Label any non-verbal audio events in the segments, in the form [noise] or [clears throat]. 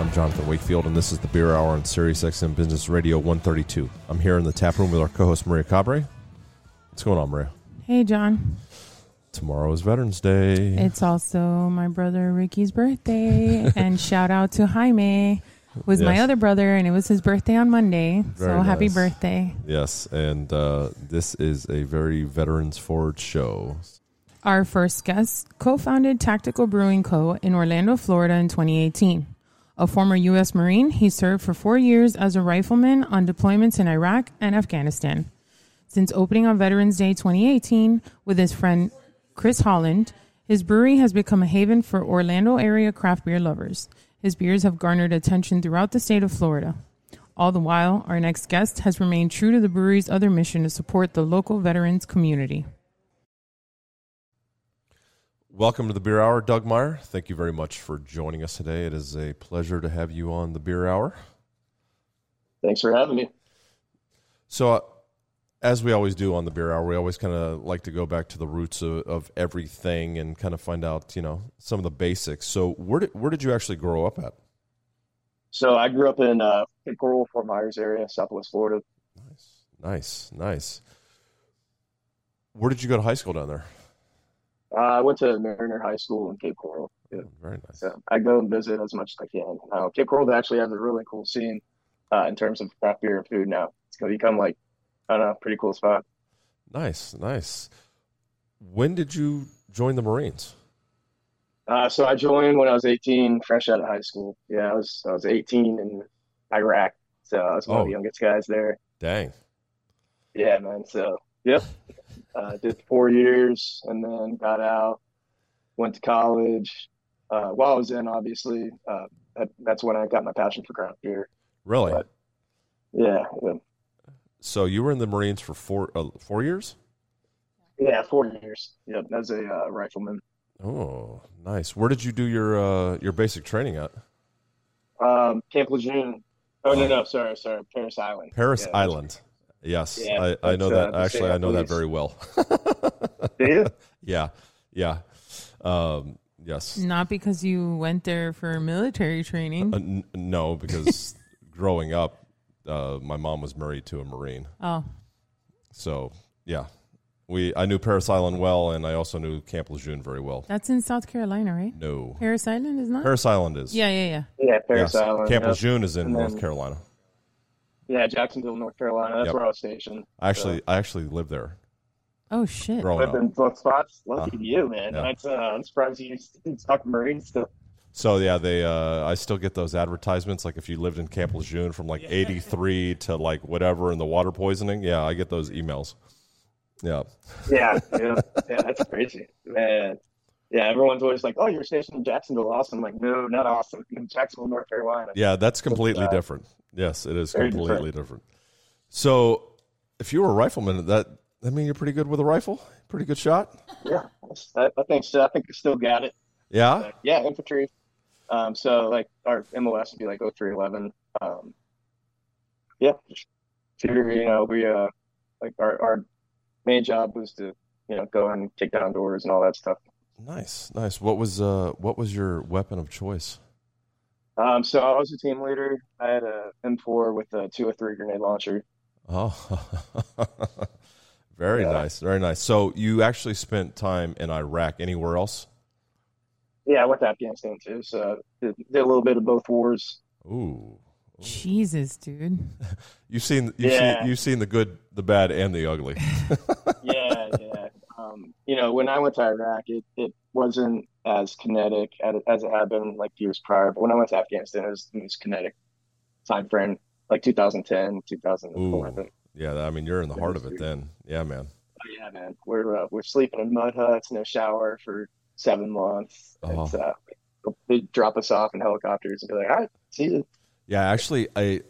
I'm Jonathan Wakefield, and this is the Beer Hour on SiriusXM Business Radio 132. I'm here in the tap room with our co-host Maria Cabre. What's going on, Maria? Hey, John. Tomorrow is Veterans Day. It's also my brother Ricky's birthday, and [laughs] shout out to Jaime, was my other brother, and it was his birthday on Monday. Very so happy birthday! yes, and uh, this is a very veterans-forward show. Our first guest co-founded Tactical Brewing Co. in Orlando, Florida, in 2018. A former U.S. Marine, he served for four years as a rifleman on deployments in Iraq and Afghanistan. Since opening on Veterans Day 2018 with his friend Chris Holland, his brewery has become a haven for Orlando area craft beer lovers. His beers have garnered attention throughout the state of Florida. All the while, our next guest has remained true to the brewery's other mission to support the local veterans community. Welcome to the Beer Hour, Doug Meyer. Thank you very much for joining us today. It is a pleasure to have you on the Beer Hour. Thanks for having me. So, uh, as we always do on the Beer Hour, we always kind of like to go back to the roots of, of everything and kind of find out, you know, some of the basics. So, where did where did you actually grow up at? So I grew up in uh, Cape Coral, Fort Myers area, Southwest Florida. Nice, nice, nice. Where did you go to high school down there? Uh, I went to Mariner High School in Cape Coral. Yeah. Very nice. So I go and visit as much as I can. Uh, Cape Coral actually has a really cool scene uh, in terms of craft beer and food now. It's going to become like, I don't know, pretty cool spot. Nice, nice. When did you join the Marines? Uh, so I joined when I was 18, fresh out of high school. Yeah, I was I was 18 in Iraq. So I was one of Oh. the youngest guys there. Dang. Yeah, man. So, yep. Uh, did four years and then got out, went to college. Uh, while I was in, obviously, uh, that, that's when I got my passion for craft beer. Really? But- Yeah, yeah, So you were in the Marines for four uh, four years? yeah, four years. Yep, as a uh, rifleman. Oh, nice. Where did you do your uh, your basic training at? Um, Camp Lejeune. Oh no, no, sorry, sorry, Parris Island. Parris Yeah, Island. Yes, Yeah, I, I know that's, that. uh, Actually, I know that very well. [laughs] Do you? [laughs] yeah, yeah. Um, yes. Not because you went there for military training. Uh, n- no, because [laughs] growing up, uh, my mom was married to a Marine. oh, So yeah, we I knew Parris Island well, and I also knew Camp Lejeune very well. that's in South Carolina, right? No, Parris Island is not. Parris Island is. yeah, yeah, yeah. Yeah, Parris Yes. Island. Camp yep. Lejeune is in And North then- Carolina. Yeah, Jacksonville, North Carolina. That's Yep. where I was stationed. I actually I actually lived there Oh shit. growing Lived up. in both spots. Lucky Uh, you, man. yeah. That's, uh, I'm surprised you talk Marines still. So yeah, they uh, I still get those advertisements. Like if you lived in Camp Lejeune from like '83 to like whatever, and the water poisoning. Yeah, I get those emails. Yeah, Yeah, yeah, [laughs] yeah, that's crazy, man. Yeah, everyone's always like, "Oh, you're stationed in Jacksonville, Austin." I'm like, no, not Austin, in Jacksonville, North Carolina. yeah, that's completely uh, different. Yes, it is very completely different. So, if you were a rifleman, that that mean you're pretty good with a rifle, pretty good shot. Yeah, I, I think so. I think I still got it. Yeah, But, yeah, infantry. Um, so like our MOS would be like 0311. Um, yeah, you know, we uh, like our our main job was to you know go and kick down doors and all that stuff. nice, nice. What was uh what was your weapon of choice? Um, so I was a team leader. I had a M4 with a 203 grenade launcher. Oh, [laughs] very Yeah. nice, very nice. So you actually spent time in Iraq. Anywhere else? Yeah, I went to Afghanistan too, so did, did a little bit of both wars. Ooh. Jesus, dude. [laughs] You've seen you've Yeah. seen you've seen the good, the bad, and the ugly. [laughs] Yeah, yeah. Um, you know, when I went to Iraq, it, it wasn't as kinetic as, it had been like years prior. But when I went to Afghanistan, it was, the most kinetic time frame, like 2010, 2011. Ooh. Yeah, I mean you're in the heart of it then. Yeah, man. Oh, yeah, man. We're uh, we're sleeping in mud huts, no shower for seven months. Oh. It's, uh, they drop us off in helicopters and be like, "All right, see you." Yeah, actually, I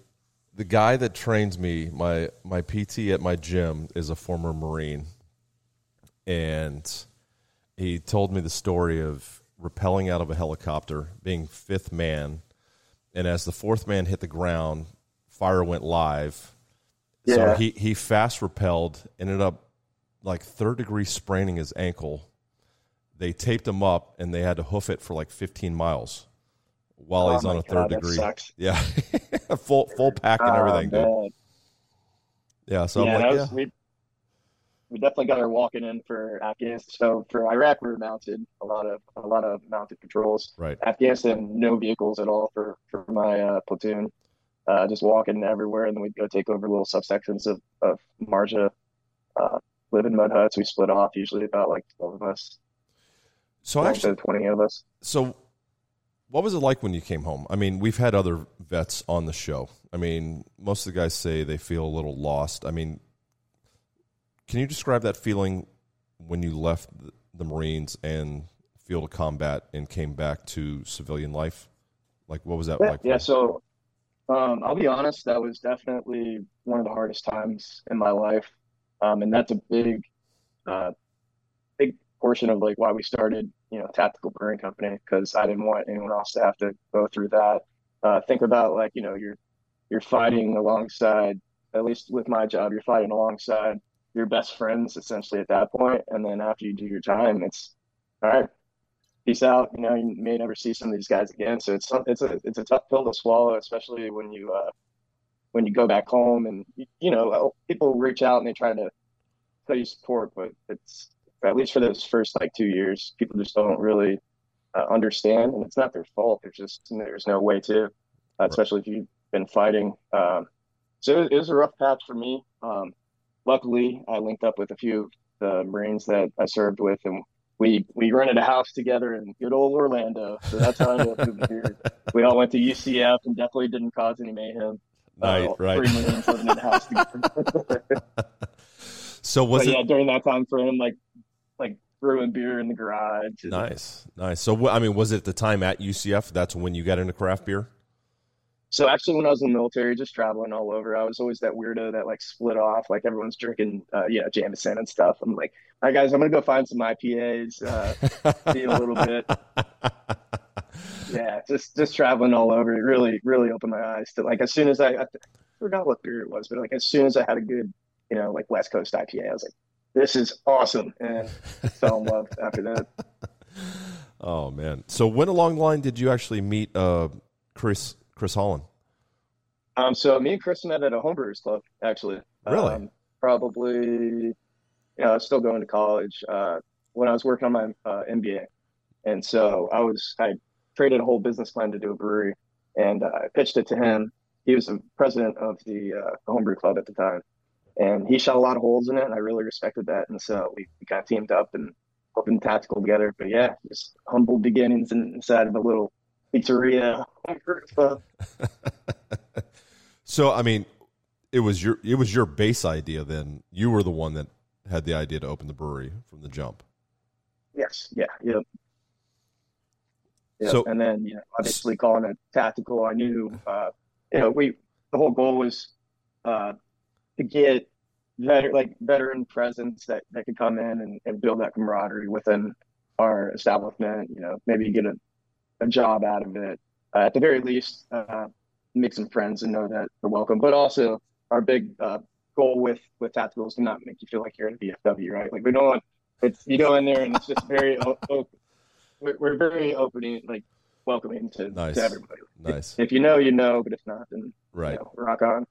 the guy that trains me, my my PT at my gym, is a former Marine, and he told me the story of rappelling out of a helicopter, being fifth man, and as the fourth man hit the ground, fire went live. So he he fast rappelled, ended up like third degree spraining his ankle. They taped him up, and they had to hoof it for like 15 miles while Oh he's on a third God, that degree. sucks. Yeah, [laughs] full full pack and Oh, everything, dude. Yeah, so yeah, like, was, yeah, we we definitely got our walking in for Afghanistan. So for Iraq, we were mounted a lot of a lot of mounted patrols. right. Afghanistan, no vehicles at all for for my uh, platoon. Uh, just walking everywhere, and then we'd go take over little subsections of of Marja. Uh, live in mud huts. We split off, usually about like twelve of us, So actually, twenty of us. so what was it like when you came home? I mean, we've had other vets on the show. I mean, most of the guys say they feel a little lost. I mean, can you describe that feeling when you left the- Marines and field of combat and came back to civilian life? Like, what was that Yeah, like? yeah. So, um, I'll be honest, that was definitely one of the hardest times in my life. Um, and that's a big, uh, big portion of like why we started, you know, Tactical Brewing Company, because I didn't want anyone else to have to go through that. Uh, think about like, you know, you're, you're fighting alongside, at least with my job, you're fighting alongside your best friends essentially at that point. And then after you do your time, it's all right, peace out. You know, you may never see some of these guys again. So it's it's a it's a tough pill to swallow, especially when you uh, when you go back home and you, know people reach out and they try to tell you support, but it's at least for those first like two years, people just don't really uh, understand, and it's not their fault. There's just there's no way to, uh, especially if you've been fighting. Um, so it, it was a rough patch for me. Um, luckily, I linked up with a few of the Marines that I served with, and we we rented a house together in good old Orlando. So that's how I ended up here. [laughs] We all went to UCF and definitely didn't cause any mayhem. Right, Uh, right. Three Marines living in a house together. So was but it yeah, during that time frame, like like brewing beer in the garage. and- nice? Nice. So I mean, was it the time at UCF? That's when you got into craft beer. So actually, when I was in the military, just traveling all over, I was always that weirdo that like split off. Like everyone's drinking, uh, you know, Jameson and stuff. I'm like, all right, guys, I'm gonna go find some IPAs, uh, see a little bit. [laughs] Yeah, just just traveling all over. It really, really opened my eyes to like as soon as I, I forgot what beer it was, but like as soon as I had a good, you know, like West Coast IPA, I was like, this is awesome, and fell in love after that. [laughs] Oh man! So when along the line did you actually meet uh, Chris Chris Holland? Um, so me and Chris met at a homebrewers club, actually. Really? Um, probably, you know, I was still going to college uh, when I was working on my uh, MBA, and so I was I created a whole business plan to do a brewery, and uh, I pitched it to him. He was the president of the uh, homebrew club at the time, and he shot a lot of holes in it, and I really respected that. And so we, we kind of teamed up and opened Tactical together. But yeah, just humble beginnings inside of a little pizzeria. [laughs] So I mean, it was your it was your base idea. Then you were the one that had the idea to open the brewery from the jump. Yes, yeah, yep. Yep. So- and then you know, obviously calling it tactical, I knew uh, you know, we the whole goal was uh to get veteran like veteran presence that, that could come in and, and build that camaraderie within our establishment, you know, maybe get a, a job out of it. Uh, at the very least, uh, make some friends and know that they're welcome. But also our big uh, goal with with tactical is to not make you feel like you're in a VFW, right? Like we don't want it's you go in there and it's just very o- o- we're, very opening like welcoming to, Nice. to everybody. Nice, If you know, you know, but if not, then right? you know, rock on.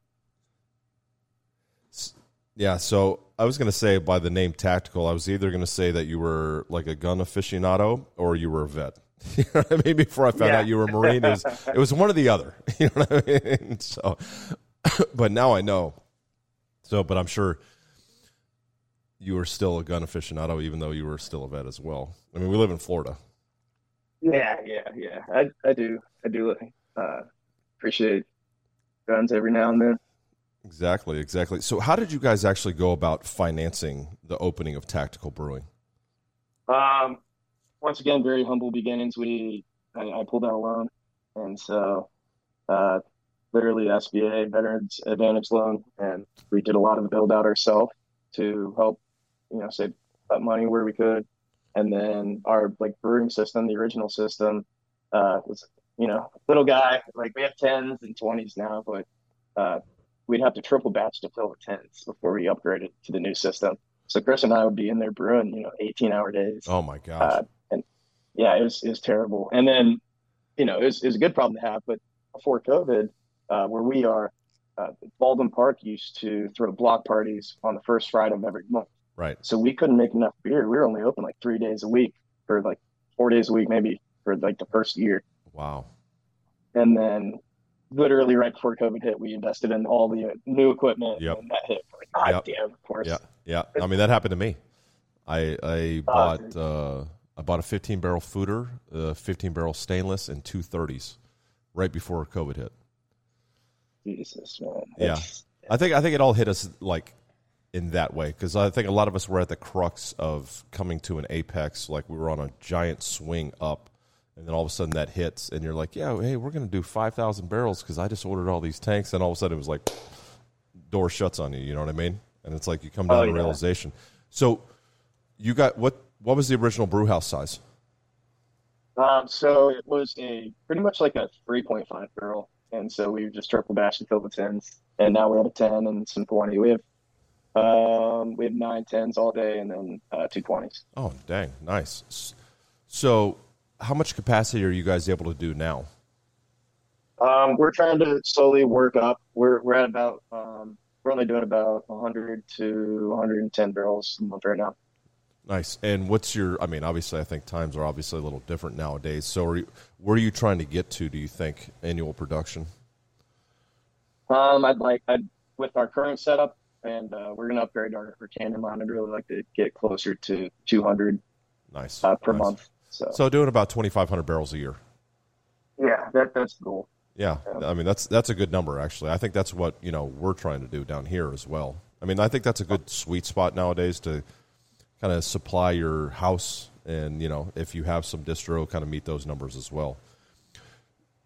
Yeah. So I was going to say by the name tactical, I was either going to say that you were like a gun aficionado or you were a vet. [laughs] You know what I mean? Before I found Yeah. out you were a Marine, it was it was one or the other. [laughs] You know what I mean? [laughs] So, [coughs] but now I know. So, but I'm sure you were still a gun aficionado, even though you were still a vet as well. I mean, we live in Florida. Yeah, yeah, yeah. I I do I do uh, appreciate guns every now and then. Exactly, exactly. So, how did you guys actually go about financing the opening of Tactical Brewing? Um, once again, very humble beginnings. We I, I pulled out a loan, and so uh, literally SBA Veterans Advantage Loan, and we did a lot of the build out ourselves to help, you know, save that money where we could. And then our like brewing system, the original system, uh, was you know little guy. Like we have tens and twenties now, but uh, we'd have to triple batch to fill the tens before we upgraded to the new system. So Chris and I would be in there brewing, you know, eighteen hour days. Oh my gosh! Yeah, it was it was terrible. And then, you know, it was, it was a good problem to have. But before COVID, uh, where we are, uh, Baldwin Park used to throw block parties on the first Friday of every month. Right. So we couldn't make enough beer. We were only open like three days a week for like four days a week, maybe for like the first year. Wow. And then literally right before COVID hit, we invested in all the new equipment Yep. and that hit. We're like, God Yep. damn, of course. Yeah, yeah. I mean that happened to me. I I bought uh, I bought a 15 barrel foeder, a 15 barrel stainless, and two 30s right before COVID hit. Jesus, man. Yeah. I think I think it all hit us like in that way because I think a lot of us were at the crux of coming to an apex, like we were on a giant swing up, and then all of a sudden that hits, and you're like, yeah, hey, we're going to do 5,000 barrels because I just ordered all these tanks, and all of a sudden it was like door shuts on you. You know what I mean? And it's like you come down Oh, to yeah. realization. So you got what? What was the original brew house size? Um, so it was a pretty much like a 3.5 barrel. And so we just triple batch and fill the tens. And now we have a 10 and some 20. We have um, we have nine tens all day and then uh, two 20s. Oh, dang, nice. So, how much capacity are you guys able to do now? Um, we're trying to slowly work up. We're we're at about um, we're only doing about 100 to 110 barrels a month right now. Nice. And what's your? I mean, obviously, I think times are obviously a little different nowadays. So, are you, where are you trying to get to? Do you think annual production? Um, I'd like I'd with our current setup, and uh, we're gonna upgrade our, our tandem line. I'd really like to get closer to 200 Nice uh, per Nice. month. So, So, doing about twenty five hundred barrels a year. yeah, that that's the goal. Yeah, I mean that's that's a good number actually. I think that's what you know we're trying to do down here as well. I mean, I think that's a good sweet spot nowadays to kind of supply your house, and you know if you have some distro, kind of meet those numbers as well.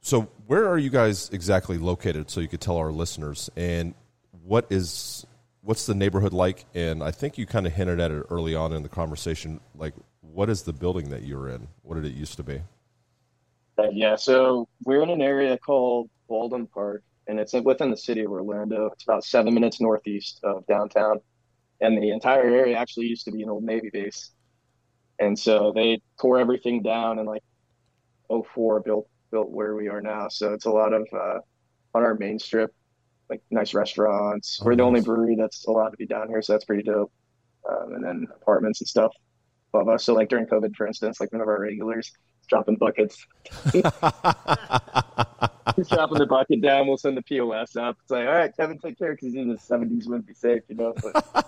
So, where are you guys exactly located? So you could tell our listeners, and what is what's the neighborhood like? And I think you kind of hinted at it early on in the conversation. Like, what is the building that you're in? What did it used to be? Uh, yeah, so we're in an area called Baldwin Park, and it's within the city of Orlando. It's about seven minutes northeast of downtown, and the entire area actually used to be an old Navy base. And so they tore everything down and like '04 built built where we are now. So it's a lot of uh, on our main strip, like nice restaurants. Oh, we're the only brewery that's allowed to be down here, so that's pretty dope. Um, and then apartments and stuff above us. So like during COVID, for instance, like one of our regulars is dropping buckets [laughs] He's dropping the bucket down. We'll send the POS up. It's like, all right, Kevin, take care because he's in the 70s. Wouldn't be safe, you know. But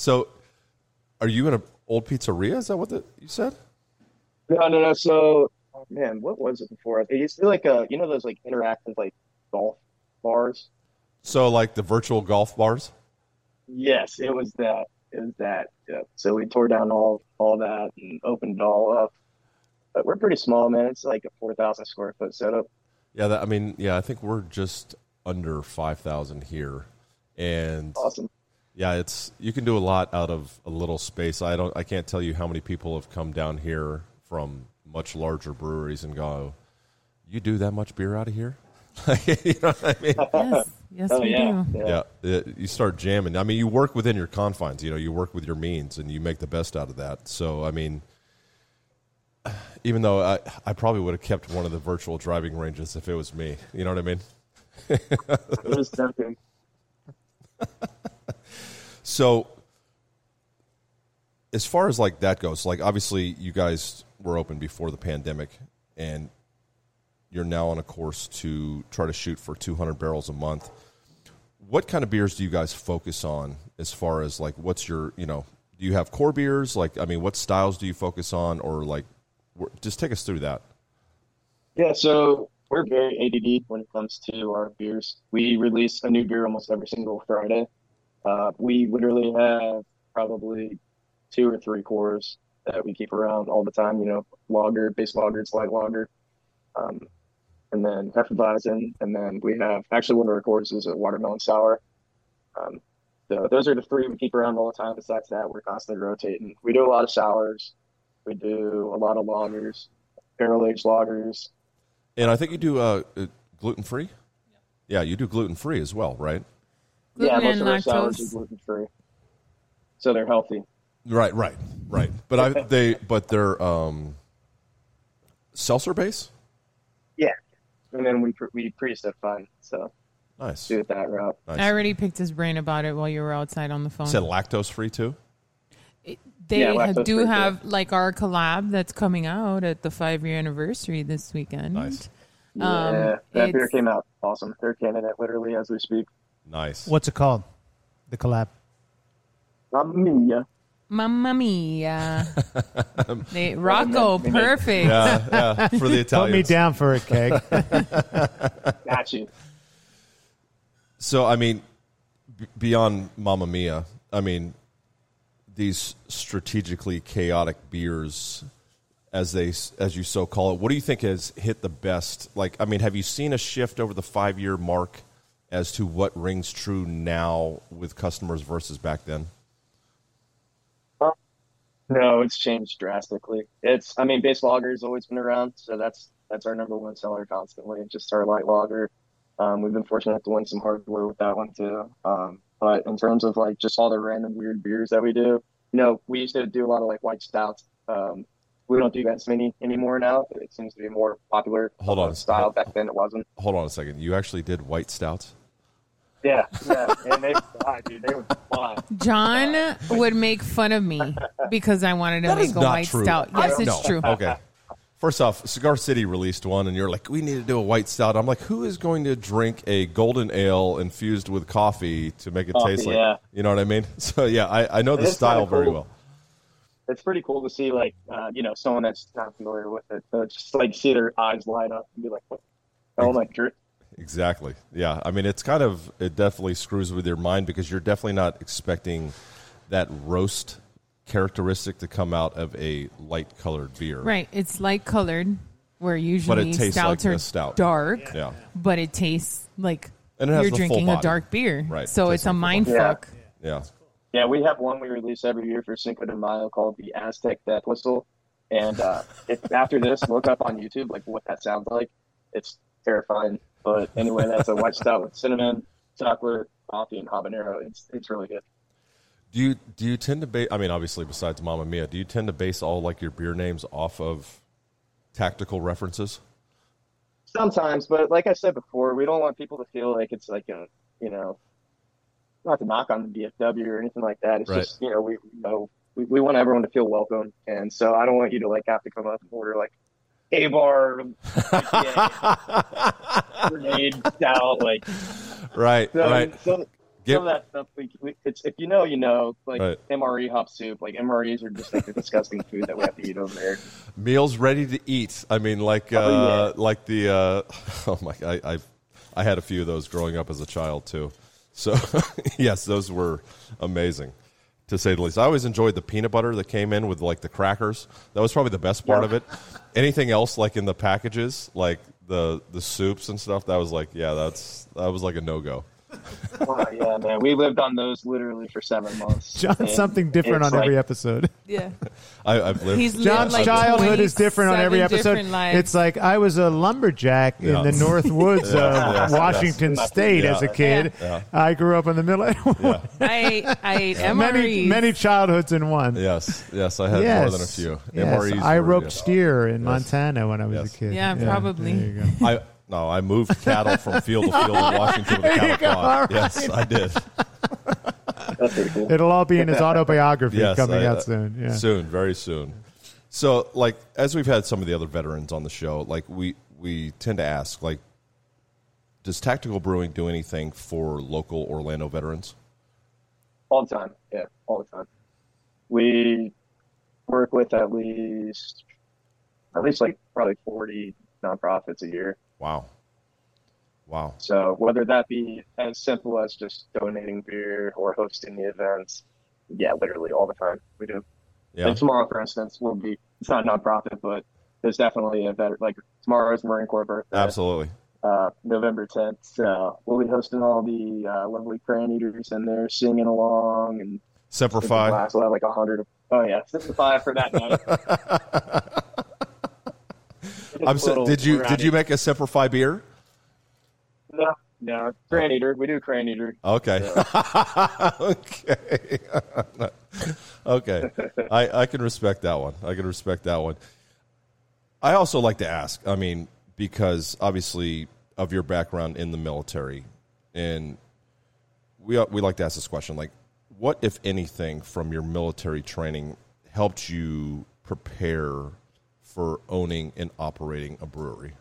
So, are you in an old pizzeria? Is that what the, you said? no, no, no. So, oh, man, what was it before? It used to be like a, you know, those like interactive like golf bars. So, like the virtual golf bars? Yes, it was that. It was that. Yeah. So we tore down all all that and opened it all up. But we're pretty small, man. It's like a 4,000 square foot setup. Yeah, that, I mean, yeah, I think we're just under five thousand here, and Awesome. Yeah, it's you can do a lot out of a little space. I don't, I can't tell you how many people have come down here from much larger breweries and go, "You do that much beer out of here?" [laughs] you know what I mean? [laughs] Yes, yes, Oh we yeah, do. yeah. yeah, it- you start jamming. I mean, you work within your confines. You know, you work with your means, and you make the best out of that. So, I mean, [sighs] even though I, I probably would have kept one of the virtual driving ranges if it was me. You know what I mean? [laughs] It was tempting. So, as far as like that goes, like obviously you guys were open before the pandemic, and you're now on a course to try to shoot for 200 barrels a month. What kind of beers do you guys focus on as far as like what's your you know do you have core beers like I mean what styles do you focus on or like just take us through that. Yeah, so we're very ADD when it comes to our beers. We release a new beer almost every single Friday. Uh, we literally have probably two or three cores that we keep around all the time. You know, lager, base lager, it's light lager. Um, and then Hefeweizen, and then we have actually one of our cores is a watermelon sour. Um, so those are the three we keep around all the time. Besides that, we're constantly rotating. We do a lot of sours. We do a lot of lagers, barrel aged lagers. And I think you do uh, gluten free. Yeah, you do gluten free as well, right? Gluten yeah, most and of our sours lactose. are gluten free, so they're healthy. Right, right, right. But I [laughs] they but they're um, seltzer base. Yeah, and then we pre- we pre-certify, so Nice. do it that route. nice. I already picked his brain about it while you were outside on the phone. Said lactose free too. they Yeah, ha- do free, have like our collab that's coming out at the five year anniversary this weekend. Nice. Um, yeah, that beer came out awesome. They're canning it literally as we speak. Nice. What's it called? The collab. Not me. yeah. Mamma mia. [laughs] they, Rocco, They perfect. Yeah, yeah. For the Italians. [laughs] Put me down for it, Keg. [laughs] Got you. So I mean, b- beyond Mamma Mia, I mean, these strategically chaotic beers, as they as you so call it, what do you think has hit the best? Like, I mean, have you seen a shift over the five year mark as to what rings true now with customers versus back then? No, it's changed drastically. It's, I mean, base lager has always been around, so that's that's our number one seller constantly. Just our light lager. Um, we've been fortunate to win some hardware with that one too. Um, but in terms of like just all the random weird beers that we do, you know, we used to do a lot of like white stouts. Um, we don't do that as many anymore now. It seems to be more popular Hold on. style. Back then, it wasn't. Hold on a second. You actually did white stouts. Yeah, yeah, and they fly, dude. They would fly. John would make fun of me because I wanted to That make is a not white true. stout. Yes, it's know. true. Okay. First off, Cigar City released one, and you're like, we need to do a white stout. I'm like, who is going to drink a golden ale infused with coffee to make it Coffee, taste like, yeah. you know what I mean? [laughs] So, yeah, I, I know the It's style kinda very cool. well. it's pretty cool to see like uh, you know someone that's not familiar with it uh, just like see their eyes light up and be like what oh my god Exactly. Yeah. I mean, it's kind of, it definitely screws with your mind because you're definitely not expecting that roast characteristic to come out of a light colored beer. Right. It's light colored, where usually tastes stouts like are a stout. dark, Yeah. but it tastes like And it has you're the full drinking a body. dark beer. Right. So Tastes it's a like full mind body. fuck. Yeah. yeah we have one we release every year for Cinco de Mayo called the Aztec Death Whistle and uh, if, after this look up on YouTube like what that sounds like it's terrifying but anyway that's a white stout with cinnamon chocolate coffee and habanero it's it's really good Do you do you tend to base? I mean, obviously, besides Mamma Mia, do you tend to base all like your beer names off of tactical references? Sometimes, but like I said before, we don't want people to feel like it's like a, you know, not to knock on the VFW or anything like that. It's Right. just, you know, we you know we, we want everyone to feel welcome, and so I don't want you to like have to come up and order like a bar, [laughs] grenade stout, like Right, so, right. so, Give- some of that stuff. We, we, it's if you know, you know, like Right. MRE hop soup. Like MREs are just like the disgusting food that we have to eat over there. Meals ready to eat. I mean, like, uh, Oh, yeah. like the. Uh, [laughs] oh my! I, I I had a few of those growing up as a child too. So [laughs] yes, those were amazing, to say the least. I always enjoyed the peanut butter that came in with like the crackers. That was probably the best part Yeah. of it. Anything else like in the packages, like the the soups and stuff, that was like, yeah, that's that was like a no go. Oh, yeah, man. We lived on those literally for seven months. John's And something different it's on every episode. Yeah. [laughs] I, I've lived. He's lived John's like childhood is different on every episode. It's like I was a lumberjack Yeah. in the North Woods [laughs] Yeah, of yes, Washington yes. State Yeah. as a kid. Yeah. I grew up in the middle. yeah. [laughs] I ate, I ate MREs. many many childhoods in one. Yes, yes, I had yes. more than a few. Yes. MREs I roped yes. steer in Yes. Montana when I was Yes. a kid. Yeah, probably. There you go. I no, I moved cattle from field to field in [laughs] Washington with a cattle go. prod. All Yes, I did. Cool. It'll all be in his autobiography Yes, coming I- out uh, soon. Yeah. Soon, very soon. So, like, as we've had some of the other veterans on the show, like we we tend to ask, like, does Tactical Brewing do anything for local Orlando veterans? All the time. Yeah, all the time. We work with at least at least like probably forty nonprofits a year. Wow, wow. So whether that be as simple as just donating beer or hosting the events, yeah, literally all the time we do. Yeah, Like tomorrow, for instance, will be it's not a nonprofit, but there's definitely a better like tomorrow's Marine Corps birthday. Absolutely. uh, November 10th. So we'll be hosting all the uh, lovely crayon eaters in there, singing along, and Semper Fi. will have like a hundred. Oh yeah, Semper Fi for that night. [laughs] I'm so, did you did you make a Semper Fi beer? No, no, crayon eater. We do crayon eater. Okay. [laughs] okay. [laughs] okay. I, I can respect that one. I can respect that one. I also like to ask, I mean, because obviously of your background in the military, and we, we like to ask this question like, what, if anything, from your military training helped you prepare for owning and operating a brewery?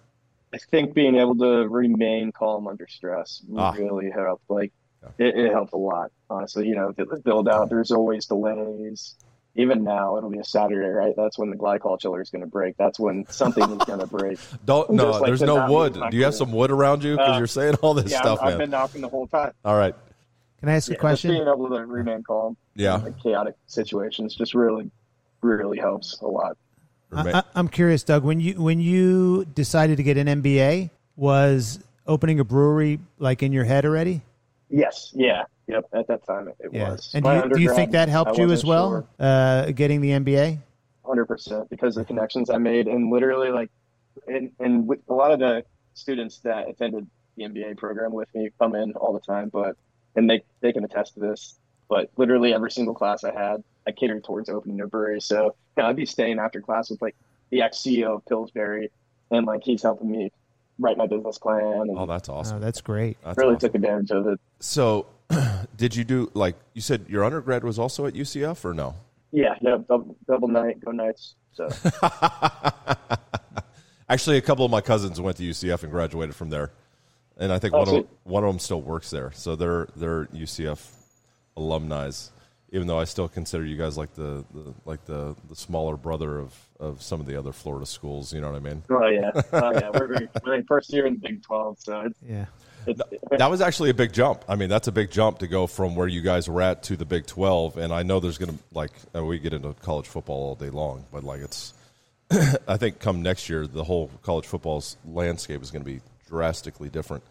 I think being able to remain calm under stress Ah. really helped. Like it, it helped a lot, honestly. You know, the the build out. There's always delays. Even now, it'll be a Saturday, right? That's when the glycol chiller is going to break. That's when something is going to break. [laughs] Don't I'm no. just, like, there's no wood. Do you have some wood around you? Because Uh, you're saying all this Yeah, stuff, I've, I've man. been knocking the whole time. All right. Can I ask Yeah, a just question? being able to remain calm. Yeah. in, like, chaotic situations just really, really helps a lot. Rema- I, I- I'm curious, Doug. When you when you decided to get an MBA, was opening a brewery like in your head already? Yes. Yeah. Yep. At that time, it, it was. And do you, do you think that helped you as well? sure. Uh, getting the MBA. hundred percent because of the connections I made, and literally like, and and with a lot of the students that attended the MBA program with me come in all the time, but and they they can attest to this. But literally every single class I had, I catered towards opening a brewery. So you know, I'd be staying after class with like the ex CEO of Pillsbury, and like he's helping me write my business plan, and Oh, that's oh, awesome. Oh, that's great. That's really awesome. took advantage of it. So, [clears throat] did you do like you said? Your undergrad was also at UCF, or no? Yeah, yeah, double, double Knight, go Knights. So [laughs] Actually, a couple of my cousins went to UCF and graduated from there, and I think Oh, one of one of them still works there. So they're they're UCF alumni. Even though I still consider you guys like the, the like the, the smaller brother of, of some of the other Florida schools. You know what I mean? oh yeah, oh yeah, we're, we're, we're in first year in the Big Twelve, so it's, Yeah. it's That was actually a big jump. I mean, that's a big jump to go from where you guys were at to the Big Twelve. And I know there's going to like uh, we get into college football all day long, but like it's. [clears throat] I think come next year, the whole college football's landscape is going to be drastically different.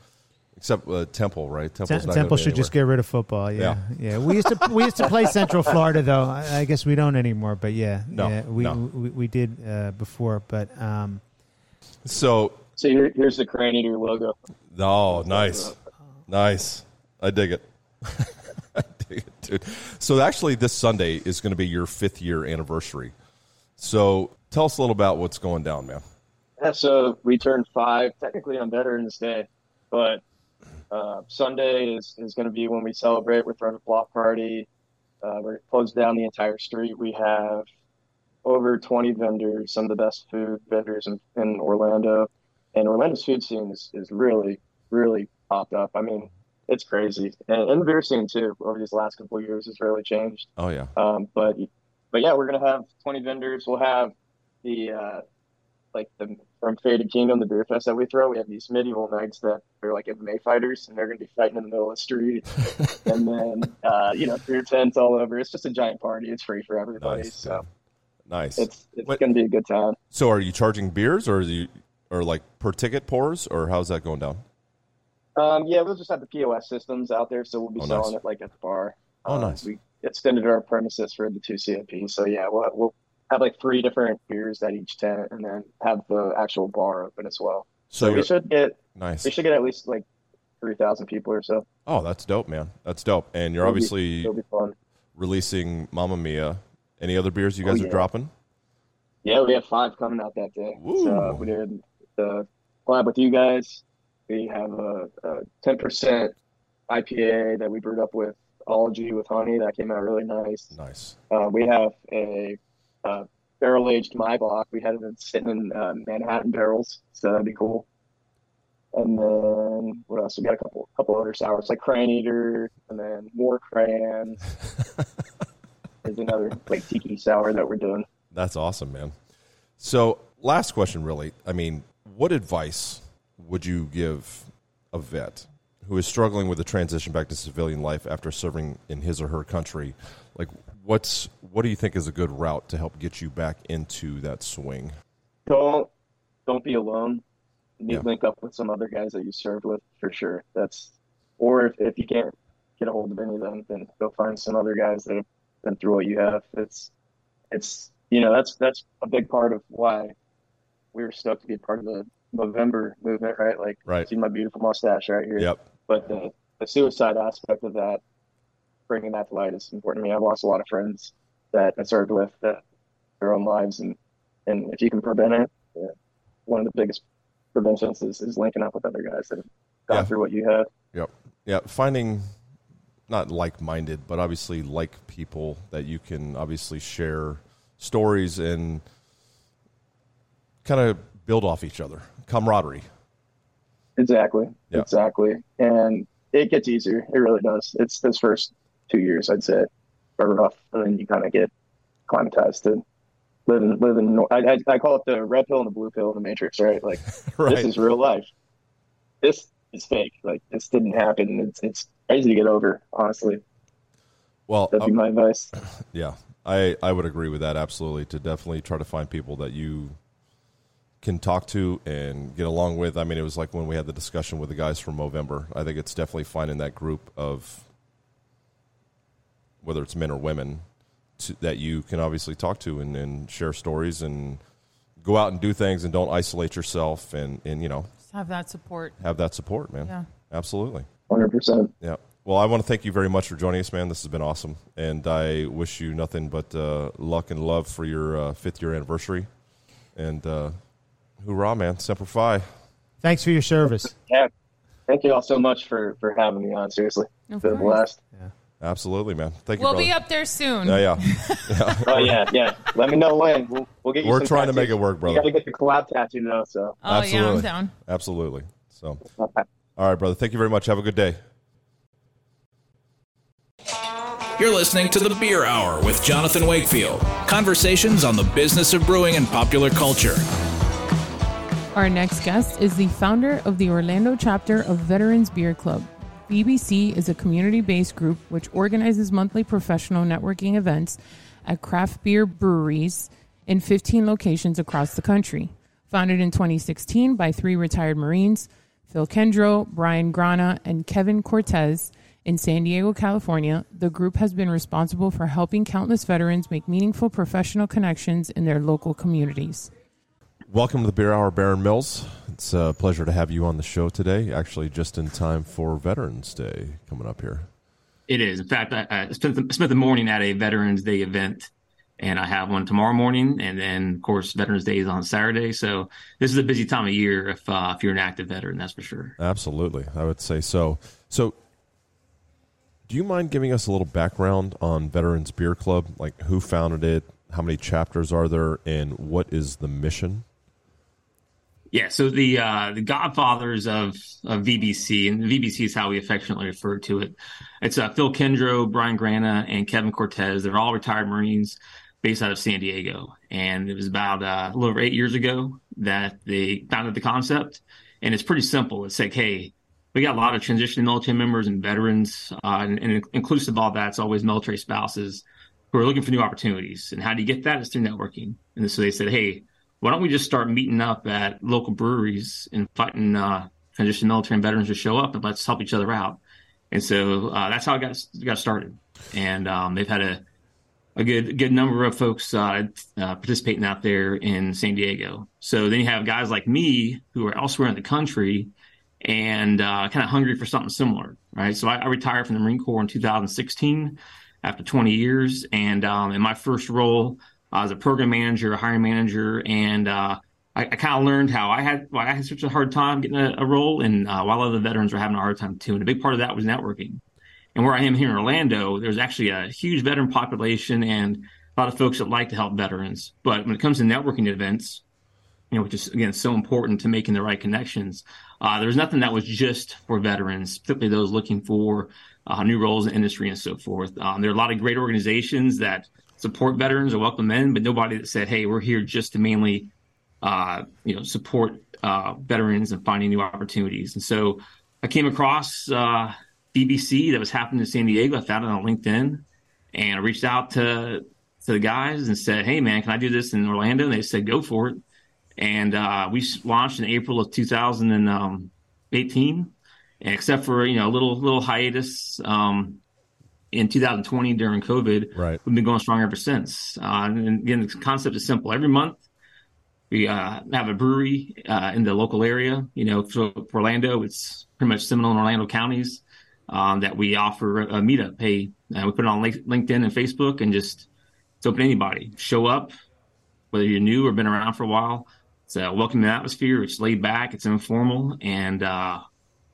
Except uh, Temple, right? Temple's Tem- not Temple gonna be should just get rid of football. Yeah. yeah, We used to we used to play [laughs] Central Florida though. I, I guess we don't anymore. But yeah, No, yeah, we, no. we we did uh, before. But um, So, So here, here's the Crayon Eater logo. oh, nice, nice. I dig it. [laughs] I dig it, dude. So actually, this Sunday is going to be your fifth year anniversary. So tell us a little about what's going down, man. Yeah, so we turned five technically on Veterans Day, but uh, Sunday is, is going to be when we celebrate. We're throwing a block party. Uh, we're closed down the entire street. We have over 20 vendors, some of the best food vendors in, in Orlando. And Orlando's food scene is, is really, really popped up. I mean, it's crazy. And, and the beer scene, too, over these last couple of years has really changed. Oh yeah, Um, but but yeah, we're gonna have 20 vendors. We'll have the uh, like the from Faded Kingdom, the beer fest that we throw. We have these medieval knights that are like MMA fighters, and they're gonna be fighting in the middle of the street. [laughs] and then uh, you know beer tents all over. It's just a giant party. It's free for everybody. nice, So nice. it's it's What- gonna be a good time. So are you charging beers, or are you, or like per ticket pours, or how's that going down? Um, yeah, we'll just have the POS systems out there, so we'll be Oh, selling nice. it like at the bar. Oh, Um, nice. We extended our premises for the two CMP, so yeah, we'll we'll have like three different beers at each tent, and then have the actual bar open as well. So So we should get nice. we should get at least like three thousand people or so. Oh, that's dope, man. That's dope. And you're It'll obviously be fun. releasing Mamma Mia. Any other beers you guys Oh, are dropping? Yeah, we have five coming out that day. So we did the collab with you guys. We have a ten percent IPA that we brewed up with Ology with honey that came out really nice. Nice. Uh, we have a, uh barrel aged Maibock. We had it sitting in uh, Manhattan barrels, so that'd be cool. And then what else? We got a couple couple other sours like Crayon Eater, and then more crayons. [laughs] There's another like tiki sour that we're doing. That's awesome, man. So, last question, really. I mean, what advice would you give a vet who is struggling with a transition back to civilian life after serving in his or her country? Like, what's what do you think is a good route to help get you back into that swing? Don't don't be alone. You Yeah. link up with some other guys that you served with for sure. That's or if, if you can't get a hold of any of them, then go find some other guys that have been through what you have. It's it's you know that's that's a big part of why we were stoked to be a part of the Movember movement, right? Like, Right. see my beautiful mustache right here. Yep. But the the suicide aspect of that, bringing that to light is important to me. I've lost a lot of friends that I served with that their own lives, and and if you can prevent it, yeah, one of the biggest preventions is, is linking up with other guys that have gone Yeah. through what you have. Yep. Yeah. Finding not like minded, but obviously like people that you can obviously share stories and kind of build off each other. Camaraderie. Exactly. Yeah. Exactly. And it gets easier. It really does. It's those first two years, I'd say, are rough, and then you kind of get climatized to living living. I, I I call it the red pill and the blue pill in the Matrix, right? Like [laughs] Right. this is real life. This is fake. Like this didn't happen. It's it's crazy to get over. Honestly, well, that'd be uh, my advice. [clears throat] Yeah, I, I would agree with that absolutely. To definitely try to find people that you can talk to and get along with. I mean, it was like when we had the discussion with the guys from Movember. I think it's definitely finding that group of whether it's men or women to, that you can obviously talk to and, and share stories and go out and do things and don't isolate yourself and, and you know Just have that support. have that support, man. Yeah. Absolutely. Hundred percent. Yeah. Well, I want to thank you very much for joining us, man. This has been awesome, and I wish you nothing but uh, luck and love for your uh, fifth year anniversary. And uh, hoorah, man! Semper Fi. Thanks for your service. Yeah. Thank you all so much for for having me on. Seriously, Of it's been a course. blast. Absolutely, man. Thank you. We'll brother. be up there soon. Yeah, [laughs] yeah. Oh yeah, yeah. Let me know when. We'll, we'll get you. We're some trying to make it work, brother. You got to get the collab tattoo though. So. Oh, yeah, Absolutely. I'm down. Absolutely. So, all right, brother. Thank you very much. Have a good day. You're listening to the Beer Hour with Jonathan Wakefield. Conversations on the business of brewing and popular culture. Our next guest is the founder of the Orlando chapter of Veterans Beer Club. VBC is a community based group which organizes monthly professional networking events at craft beer breweries in 15 locations across the country. Founded in 2016 by three retired Marines, Phil Kendro, Brian Grana, and Kevin Cortez in San Diego, California, the group has been responsible for helping countless veterans make meaningful professional connections in their local communities. Welcome to the Beer Hour, Barron Mills. It's a pleasure to have you on the show today. Actually, just in time for Veterans Day coming up here. It is. In fact, I, I spent the, spent the morning at a Veterans Day event, and I have one tomorrow morning, and then of course Veterans Day is on Saturday. So this is a busy time of year if uh, if you're an active veteran, that's for sure. Absolutely, I would say so. So, do you mind giving us a little background on Veterans Beer Club? Like, who founded it? How many chapters are there, and what is the mission? Yeah. So the uh, the godfathers of of VBC, and VBC is how we affectionately refer to it. It's uh, Phil Kendro, Brian Grana, and Kevin Cortez. They're all retired Marines based out of San Diego, and it was about uh, a little over eight years ago that they founded the concept. And it's pretty simple. It's like, hey, we got a lot of transitioning military members and veterans, uh, and, and inclusive of all that, it's always military spouses who are looking for new opportunities. And how do you get that? It's through networking. And so they said, hey, why don't we just start meeting up at local breweries and fighting uh, transition military and veterans to show up and let's help each other out. And so uh, that's how it got got started. And um, they've had a a good good number of folks uh, uh, participating out there in San Diego. So then you have guys like me who are elsewhere in the country and uh, kind of hungry for something similar, right? So I, I retired from the Marine Corps in 2016 after 20 years, and um, in my first role I was a program manager, a hiring manager, and uh, I, I kind of learned how I had why I had such a hard time getting a, a role, and uh, while other veterans were having a hard time too. And a big part of that was networking. And where I am here in Orlando, there's actually a huge veteran population and a lot of folks that like to help veterans. But when it comes to networking events, you know, which is again so important to making the right connections, uh, there's nothing that was just for veterans, particularly those looking for uh, new roles in industry and so forth. Um, there are a lot of great organizations that support veterans or welcome in, but nobody that said, "Hey, we're here just to mainly, uh, you know, support uh, veterans and finding new opportunities." And so, I came across uh, VBC that was happening in San Diego. I found it on LinkedIn, and I reached out to to the guys and said, "Hey, man, can I do this in Orlando?" And they said, "Go for it." and uh, we launched in April of 2018. And except for you know a little little hiatus um, in 2020 during COVID, Right. we've been going strong ever since. Uh, and again, the concept is simple. Every month, we uh, have a brewery uh, in the local area. You know, for, for Orlando, it's pretty much Seminole and Orlando counties um, that we offer a meetup. Hey, uh, we put it on LinkedIn and Facebook, and just it's open to anybody. Show up, whether you're new or been around for a while. It's a welcoming atmosphere. It's laid back. It's informal, and uh,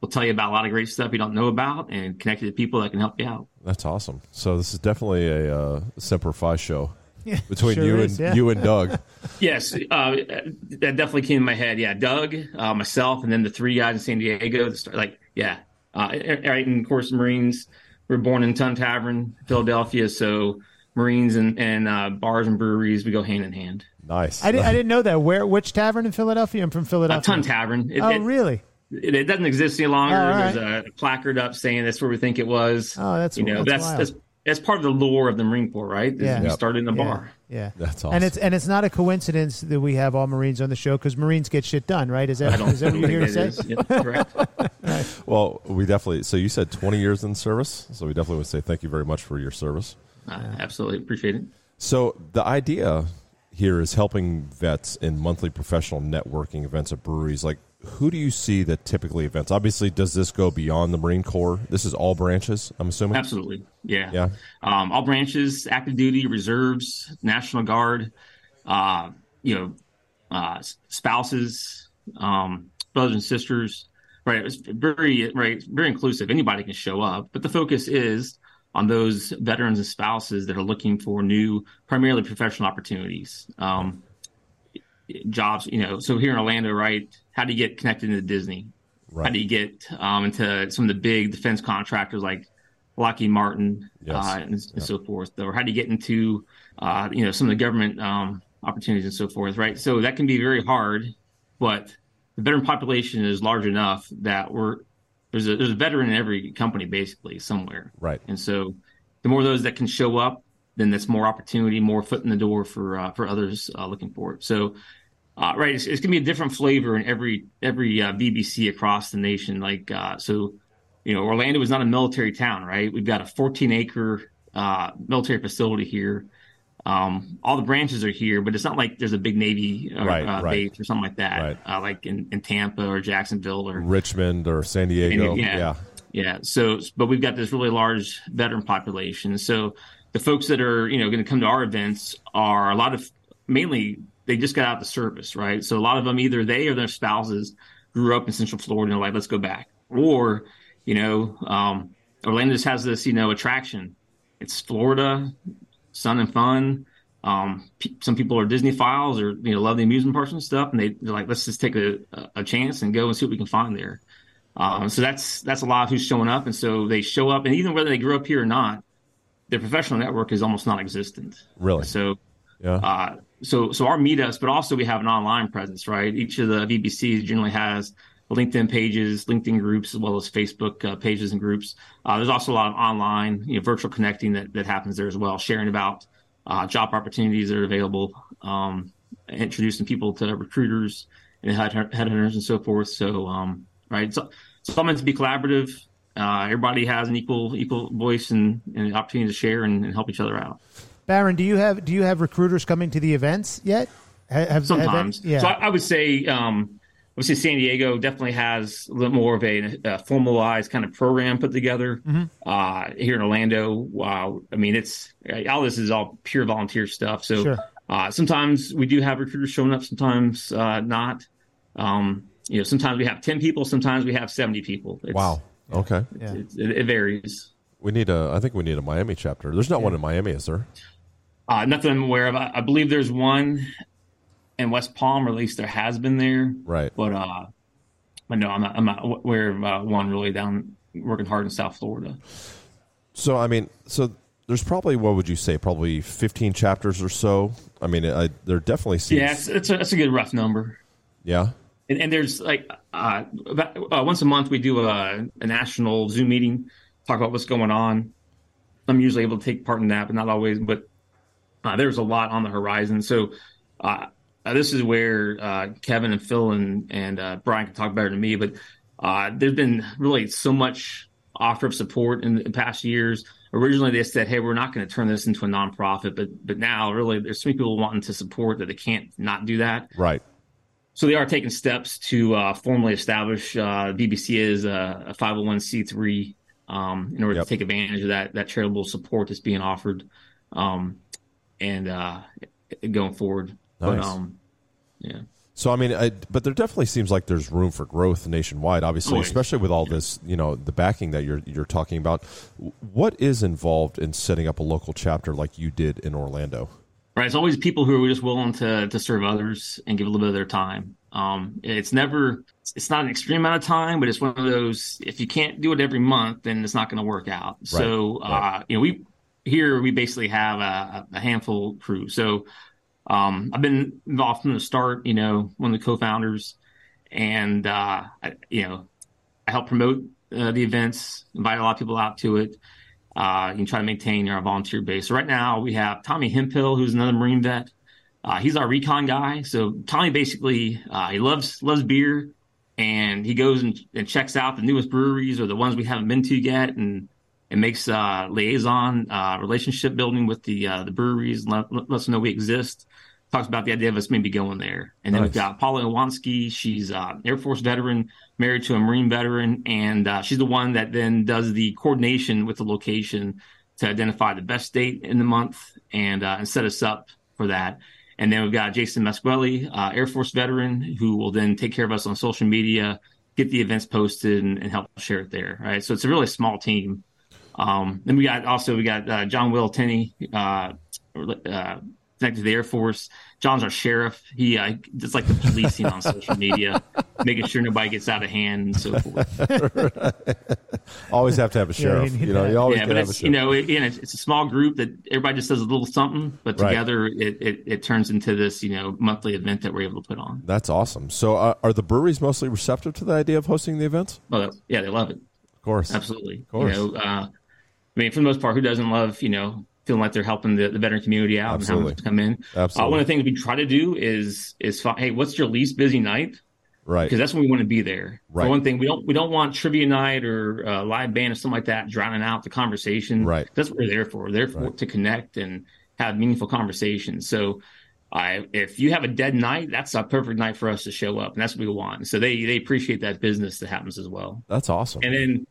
we'll tell you about a lot of great stuff you don't know about, and connect you to people that can help you out. That's awesome. So this is definitely a uh, Semper Fi show [laughs] Yeah, between sure you is, and yeah. you and Doug. [laughs] Yes, uh, that definitely came in my head. Yeah, Doug, uh, myself, and then the three guys in San Diego. start- Like, yeah, uh, right. And of course, Marines were born in Tun Tavern, Philadelphia. So Marines and, and uh, bars and breweries, we go hand in hand. Nice. I, did, I didn't know that. Where? Which tavern in Philadelphia? I'm from Uh, Philadelphia. Tun Tavern. It, Oh, it, really? It, it doesn't exist any longer. All right. There's a placard up saying that's where we think it was. Oh, that's you know that's, that's that's that's part of the lore of the Marine Corps, right? Yeah. We Yep. started in a yeah. bar. Yeah, That's awesome. And it's and it's not a coincidence that we have all Marines on the show because Marines get shit done, right? Is that I don't, is that what you're here think to say? that is. Yep, correct. [laughs] Well, we definitely. So you said 20 years in service. So we definitely would say thank you very much for your service. Uh, absolutely appreciate it. So the idea here is helping vets in monthly professional networking events at breweries. Like, who do you see that typically events? Obviously, does this go beyond the Marine Corps? This is all branches. I'm assuming. Absolutely. Yeah. Yeah. Um, all branches, active duty, reserves, National Guard, uh, you know, uh, spouses, um, brothers and sisters. Right. It's very, right. Very inclusive. Anybody can show up, but the focus is on those veterans and spouses that are looking for new, primarily professional opportunities. Um, jobs, you know, so here in Orlando, right? How do you get connected into Disney? How do you get um, into some of the big defense contractors like Lockheed Martin Yes. uh, and, and so forth? Or how do you get into uh, you know some of the government um, opportunities and so forth? Right. So that can be very hard, but the veteran population is large enough that we're there's a there's a veteran in every company basically somewhere. Right. And so the more those that can show up, then that's more opportunity, more foot in the door for uh, for others uh, looking for it. So, uh, right, it's, it's gonna be a different flavor in every every uh, VBC across the nation. Like uh, so, you know, Orlando is not a military town, right? We've got a 14 acre uh, military facility here. Um, all the branches are here, but it's not like there's a big Navy or, Right, uh, right. base or something like that, Right. uh, like in, in Tampa or Jacksonville or Richmond or San Diego. yeah. yeah. yeah. So, but we've got this really large veteran population. So the folks that are, you know, going to come to our events are a lot of mainly they just got out of the service, right? So a lot of them either they or their spouses grew up in Central Florida and are like, let's go back. Or, you know, um, Orlando just has this, you know, attraction. It's Florida, sun and fun. Um, some people are Disney files or you know love the amusement parks and stuff, and they, they're like, let's just take a, a chance and go and see what we can find there. Um, so that's that's a lot of who's showing up, and so they show up, and even whether they grew up here or not, their professional network is almost non-existent. Really. So, Yeah. uh, so so our meetups, but also we have an online presence, right? Each of the VBCs generally has LinkedIn pages, LinkedIn groups, as well as Facebook uh, pages and groups. Uh, there's also a lot of online, you know, virtual connecting that that happens there as well, sharing about uh, job opportunities that are available, um, introducing people to recruiters and headhunters and so forth. So, um, right, so, so it's all meant to be collaborative. Uh, everybody has an equal equal voice and, and an opportunity to share and, and help each other out. Barron, do you have do you have recruiters coming to the events yet? Ha- Have, have Sometimes, any- yeah. So I, I would say, um, I would say San Diego definitely has a little more of a, a formalized kind of program put together. Mm-hmm. Uh, here in Orlando, wow, I mean, it's all this is all pure volunteer stuff. So Sure. uh, sometimes we do have recruiters showing up, sometimes uh, not. Um, you know, sometimes we have ten people, sometimes we have seventy people. It's, wow. Okay. Yeah. it's- it, it varies. We need a. I think we need a Miami chapter. There's not one in Miami, is there? Uh, nothing I'm aware of. I, I believe there's one in West Palm, or at least there has been there. Right. But uh, but no, I'm not. I'm not aware of uh, one really down working hard in South Florida. So I mean, so there's probably what would you say? Probably 15 chapters or so. I mean, I, there definitely seems. Yeah, it's, it's, a, it's a good rough number. Yeah. And, and there's like uh, about, uh, once a month we do a, a national Zoom meeting, talk about what's going on. I'm usually able to take part in that, but not always. But uh, there's a lot on the horizon. So uh, this is where uh, Kevin and Phil and and uh, Brian can talk better than me, but uh, there's been really so much offer of support in the past years. Originally, they said, "Hey, we're not going to turn this into a nonprofit," but but now, really, there's so many people wanting to support that they can't not do that. Right. So they are taking steps to uh, formally establish uh, VBC as a, a 501c3 um, in order Yep. to take advantage of that that charitable support that's being offered, um, and uh, going forward. But um, yeah. So I mean, I, but there definitely seems like there's room for growth nationwide. Obviously, Oh, especially with all this, you know, the backing that you're you're talking about. What is involved in setting up a local chapter like you did in Orlando? Right. It's always people who are just willing to to serve others and give a little bit of their time. Um, it's never, it's not an extreme amount of time, but it's one of those. If you can't do it every month, then it's not going to work out. So, right. uh, you know, we here we basically have a, a handful crew. So, um, I've been involved from the start. You know, one of the co-founders, and uh, I, you know, I help promote uh, the events, invite a lot of people out to it. Uh, you can try to maintain our volunteer base. So right now we have Tommy Hemphill, who's another Marine vet. Uh, he's our recon guy. So Tommy basically uh, he loves loves beer, and he goes and, and checks out the newest breweries or the ones we haven't been to yet, and and makes uh, liaison uh, relationship building with the uh, the breweries. Let, let us know we exist. Talks about the idea of us maybe going there, and then we've got Paula Iwanski. She's uh, Air Force veteran, married to a Marine veteran, and uh, she's the one that then does the coordination with the location to identify the best date in the month and uh, and set us up for that. And then we've got Jason Masquelli, uh, Air Force veteran, who will then take care of us on social media, get the events posted, and, and help share it there. Right, so it's a really small team. Um, then we got also we got uh, John Will Tenney, uh, uh, connected to the Air Force. John's our sheriff. He uh, just like the policing on social media, [laughs] making sure nobody gets out of hand and so forth. [laughs] Always have to have a sheriff. you you know, you always yeah, gotta but have a it's you know it, again, it's, it's a small group that everybody just does a little something, but Right. together it, it it turns into this you know monthly event that we're able to put on. That's awesome. So, uh, are the breweries mostly receptive to the idea of hosting the events? Well, yeah, they love it. Of course. Absolutely. Of course. You know, uh, I mean, for the most part, who doesn't love, you know, feeling like they're helping the, the veteran community out Absolutely. and how them come in? Absolutely. Uh, one of the things we try to do is, is, fi- hey, what's your least busy night? Right. Because that's when we want to be there. Right. For one thing, we don't, we don't want trivia night or uh, live band or something like that drowning out the conversation. Right. That's what we're there for. We're there for Right. to connect and have meaningful conversations. So, I, if you have a dead night, that's a perfect night for us to show up, and that's what we want. So they they appreciate that business that happens as well. That's awesome. And then,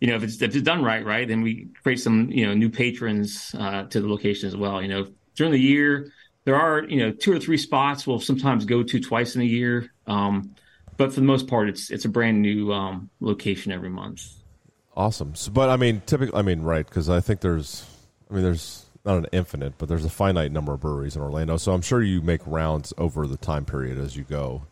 you know, if it's if it's done right, right, then we create some, you know, new patrons uh, to the location as well. You know, during the year, there are, you know, two or three spots we'll sometimes go to twice in a year. Um, but for the most part, it's it's a brand new um, location every month. Awesome. So, but I mean, typically, I mean, right? Because I think there's, I mean, there's not an infinite, but there's a finite number of breweries in Orlando. So I'm sure you make rounds over the time period as you go.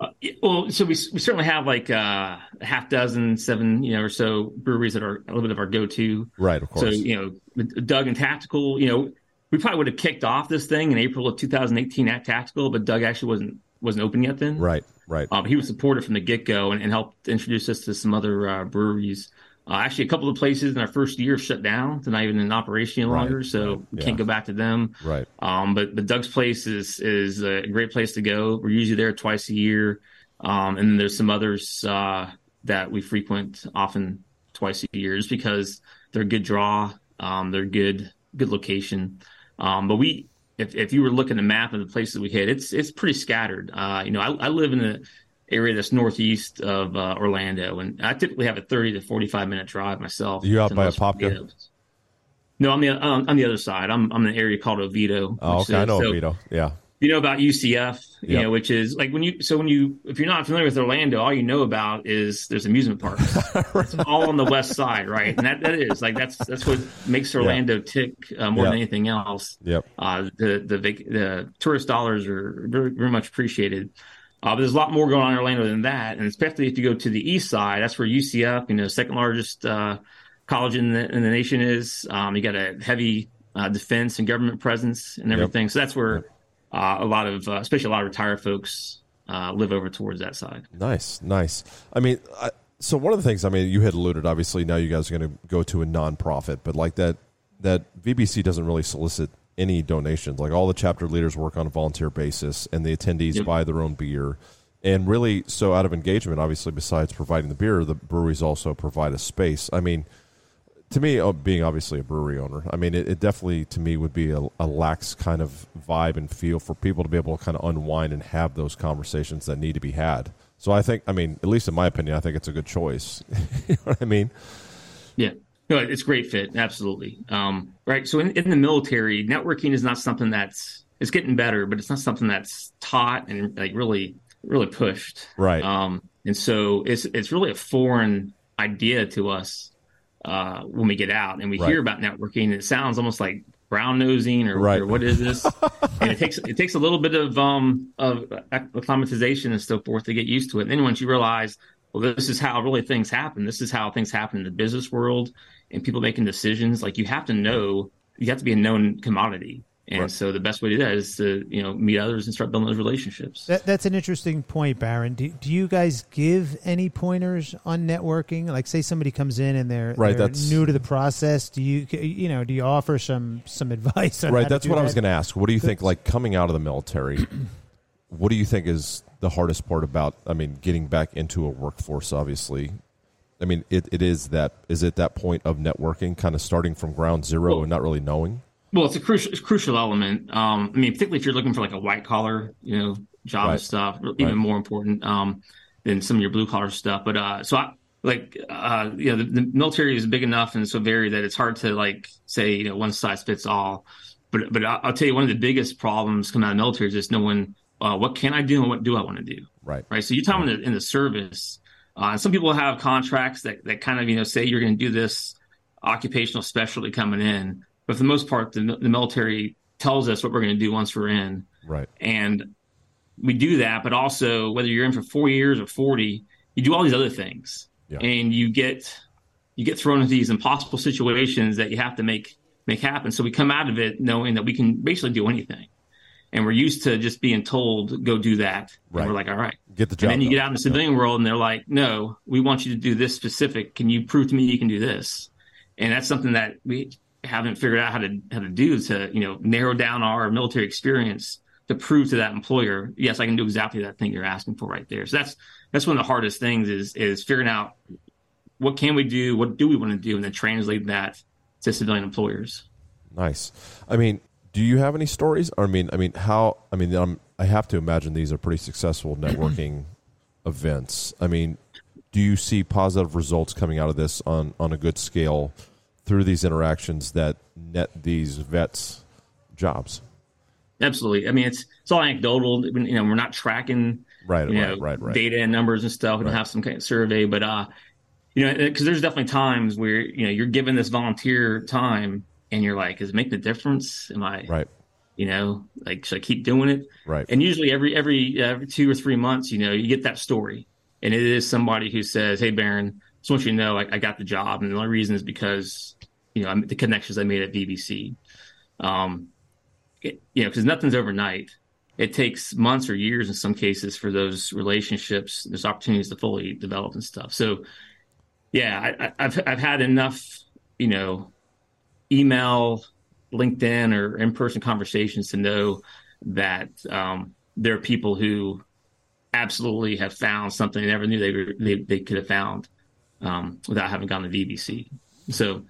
Uh, well, so we we certainly have like uh, a half dozen, seven, you know, or so breweries that are a little bit of our go to. Right. Of course. So you know, Doug and Tactical, you know, we probably would have kicked off this thing in April of 2018 at Tactical, but Doug actually wasn't wasn't open yet then. right. Right. Um, he was supportive from the get go and, and helped introduce us to some other uh, breweries. Uh, actually, a couple of places in our first year shut down. They're not even in operation any Right, longer, so right, we yeah. can't go back to them. right. Um, but but Doug's place is is a great place to go. We're usually there twice a year, um, and then there's some others uh, that we frequent often twice a year, just because they're a good draw. Um, they're good good location. Um, but we, if if you were looking at the map of the places we hit, it's it's pretty scattered. Uh, you know, I, I live in the area that's northeast of uh, Orlando, and I typically have a 30 to 45 minute drive myself. You out by Apopka? videos. No, I'm the um, on the other side. I'm I'm in an area called Oviedo. Oh, okay. I know so- Vito. Yeah. you know about UCF, you Yep. know, which is like when you so when you if you're not familiar with Orlando, all you know about is there's amusement parks. [laughs] It's all on the west side, right? And that, that is like that's that's what makes Orlando tick uh, more than anything else. Yep. Uh, the the the tourist dollars are very, very much appreciated. Uh, but there's a lot more going on in Orlando than that, and especially if you go to the east side, that's where UCF, you know, second largest uh, college in the in the nation is. Um, you got a heavy uh, defense and government presence and everything, so that's where uh, a lot of, uh, especially a lot of retired folks, uh, live over towards that side. Nice, nice. I mean, I, so one of the things I mean, you had alluded. Obviously, now you guys are going to go to a nonprofit, but like that, that VBC doesn't really solicit any donations. Like all the chapter leaders work on a volunteer basis, and the attendees Yep. buy their own beer. And really, so out of engagement, obviously, besides providing the beer, the breweries also provide a space. I mean, to me, uh, being obviously a brewery owner, I mean, it, it definitely to me would be a, a lax kind of vibe and feel for people to be able to kind of unwind and have those conversations that need to be had. So I think, I mean, at least in my opinion, I think it's a good choice. [laughs] you know what I mean? Yeah. No, it's a great fit. Absolutely. Um, right. So in, in the military, networking is not something that's it's getting better, but it's not something that's taught and like really, really pushed. Right. Um, and so it's it's really a foreign idea to us uh, when we get out and we Right. hear about networking. It sounds almost like brown nosing or, Right. or what is this? [laughs] and it takes it takes a little bit of um of acclimatization and so forth to get used to it. And then once you realize, well, this is how really things happen. This is how things happen in the business world and people making decisions. Like you have to know, you have to be a known commodity. And Right. so the best way to do that is to you know meet others and start building those relationships. That, that's an interesting point, Barron. Do, do you guys give any pointers on networking? Like, say somebody comes in and they're, Right, they're that's- new to the process. Do you, you know, do you offer some some advice? On right. That's do what I was going to ask. What do you think, like coming out of the military, what do you think is the hardest part about, I mean, getting back into a workforce, obviously? I mean, it, it is that, is it that point of networking, kind of starting from ground zero Well- and not really knowing? Well, it's a crucial, it's a crucial element. Um, I mean, particularly if you're looking for like a white collar, you know, job Right. stuff, even Right. more important um, than some of your blue collar stuff. But uh, so I like, uh, you know, the, the military is big enough and so varied that it's hard to like say, you know, one size fits all. But but I- I'll tell you, one of the biggest problems coming out of the military is just knowing uh, what can I do and what do I want to do Right. right? So you're talking in, the, in the service. Uh, and some people have contracts that, that kind of, you know, say you're going to do this occupational specialty coming in. But for the most part, the, the military tells us what we're going to do once we're in. Right. And we do that. But also, whether you're in for four years or 40, you do all these other things. Yeah. And you get you get thrown into these impossible situations that you have to make make happen. So we come out of it knowing that we can basically do anything. And we're used to just being told, go do that. Right. And we're like, all right. Get the job. And then you done. get out in the civilian world and they're like, no, we want you to do this specific. Can you prove to me you can do this? And that's something that we haven't figured out how to how to do to, you know, narrow down our military experience to prove to that employer, yes, I can do exactly that thing you're asking for right there. So that's that's one of the hardest things is is figuring out what can we do, what do we want to do, and then translate that to civilian employers. Nice. I mean, do you have any stories? I mean, I mean, how? I mean, um, I have to imagine these are pretty successful [clears throat] networking events. I mean, do you see positive results coming out of this on on a good scale through these interactions that net these vets jobs? Absolutely. I mean, it's it's all anecdotal. You know, we're not tracking Right. right. know, right. Right. data and numbers and stuff. We don't have some kind of survey, but uh, you know, because there's definitely times where you know you're given this volunteer time and you're like, is it making a difference? Am I, Right. you know, like should I keep doing it? Right. And usually every every every two or three months, you know, you get that story, and it is somebody who says, "Hey, Barron, just want you to know I, I got the job, and the only reason is because you know I'm, the connections I made at VBC." Um, it, you know, because nothing's overnight. It takes months or years in some cases for those relationships, those opportunities to fully develop and stuff. So, yeah, I, I, I've I've had enough, you know, email, LinkedIn, or in person conversations to know that um, there are people who absolutely have found something they never knew they were, they, they could have found um, without having gone to VBC. So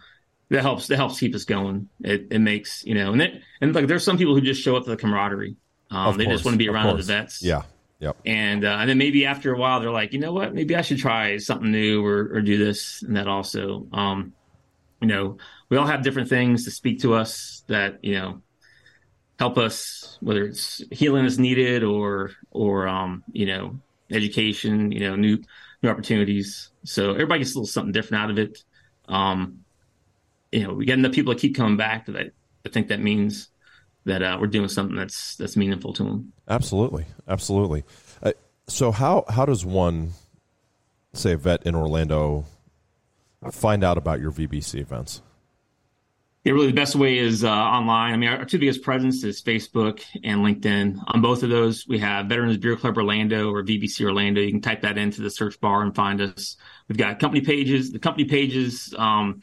that helps. That helps keep us going. It, it makes you know, and it, and like there's some people who just show up to the camaraderie. Um, they course, just want to be around course. vets. Yeah. Yep. And uh, and then maybe after a while they're like, you know what, maybe I should try something new or or do this and that also. Um, you know, we all have different things to speak to us that you know help us, whether it's healing is needed or or um, you know education, you know new new opportunities. So everybody gets a little something different out of it. Um, you know, we get enough people that keep coming back that I, I think that means that uh, we're doing something that's that's meaningful to them. Absolutely, absolutely. Uh, so how how does one, say, a vet in Orlando, find out about your VBC events? Yeah, really, the best way is uh, online. I mean, our, our two biggest presence is Facebook and LinkedIn. On both of those, we have Veterans Beer Club Orlando or VBC Orlando. You can type that into the search bar and find us. We've got company pages. The company pages um,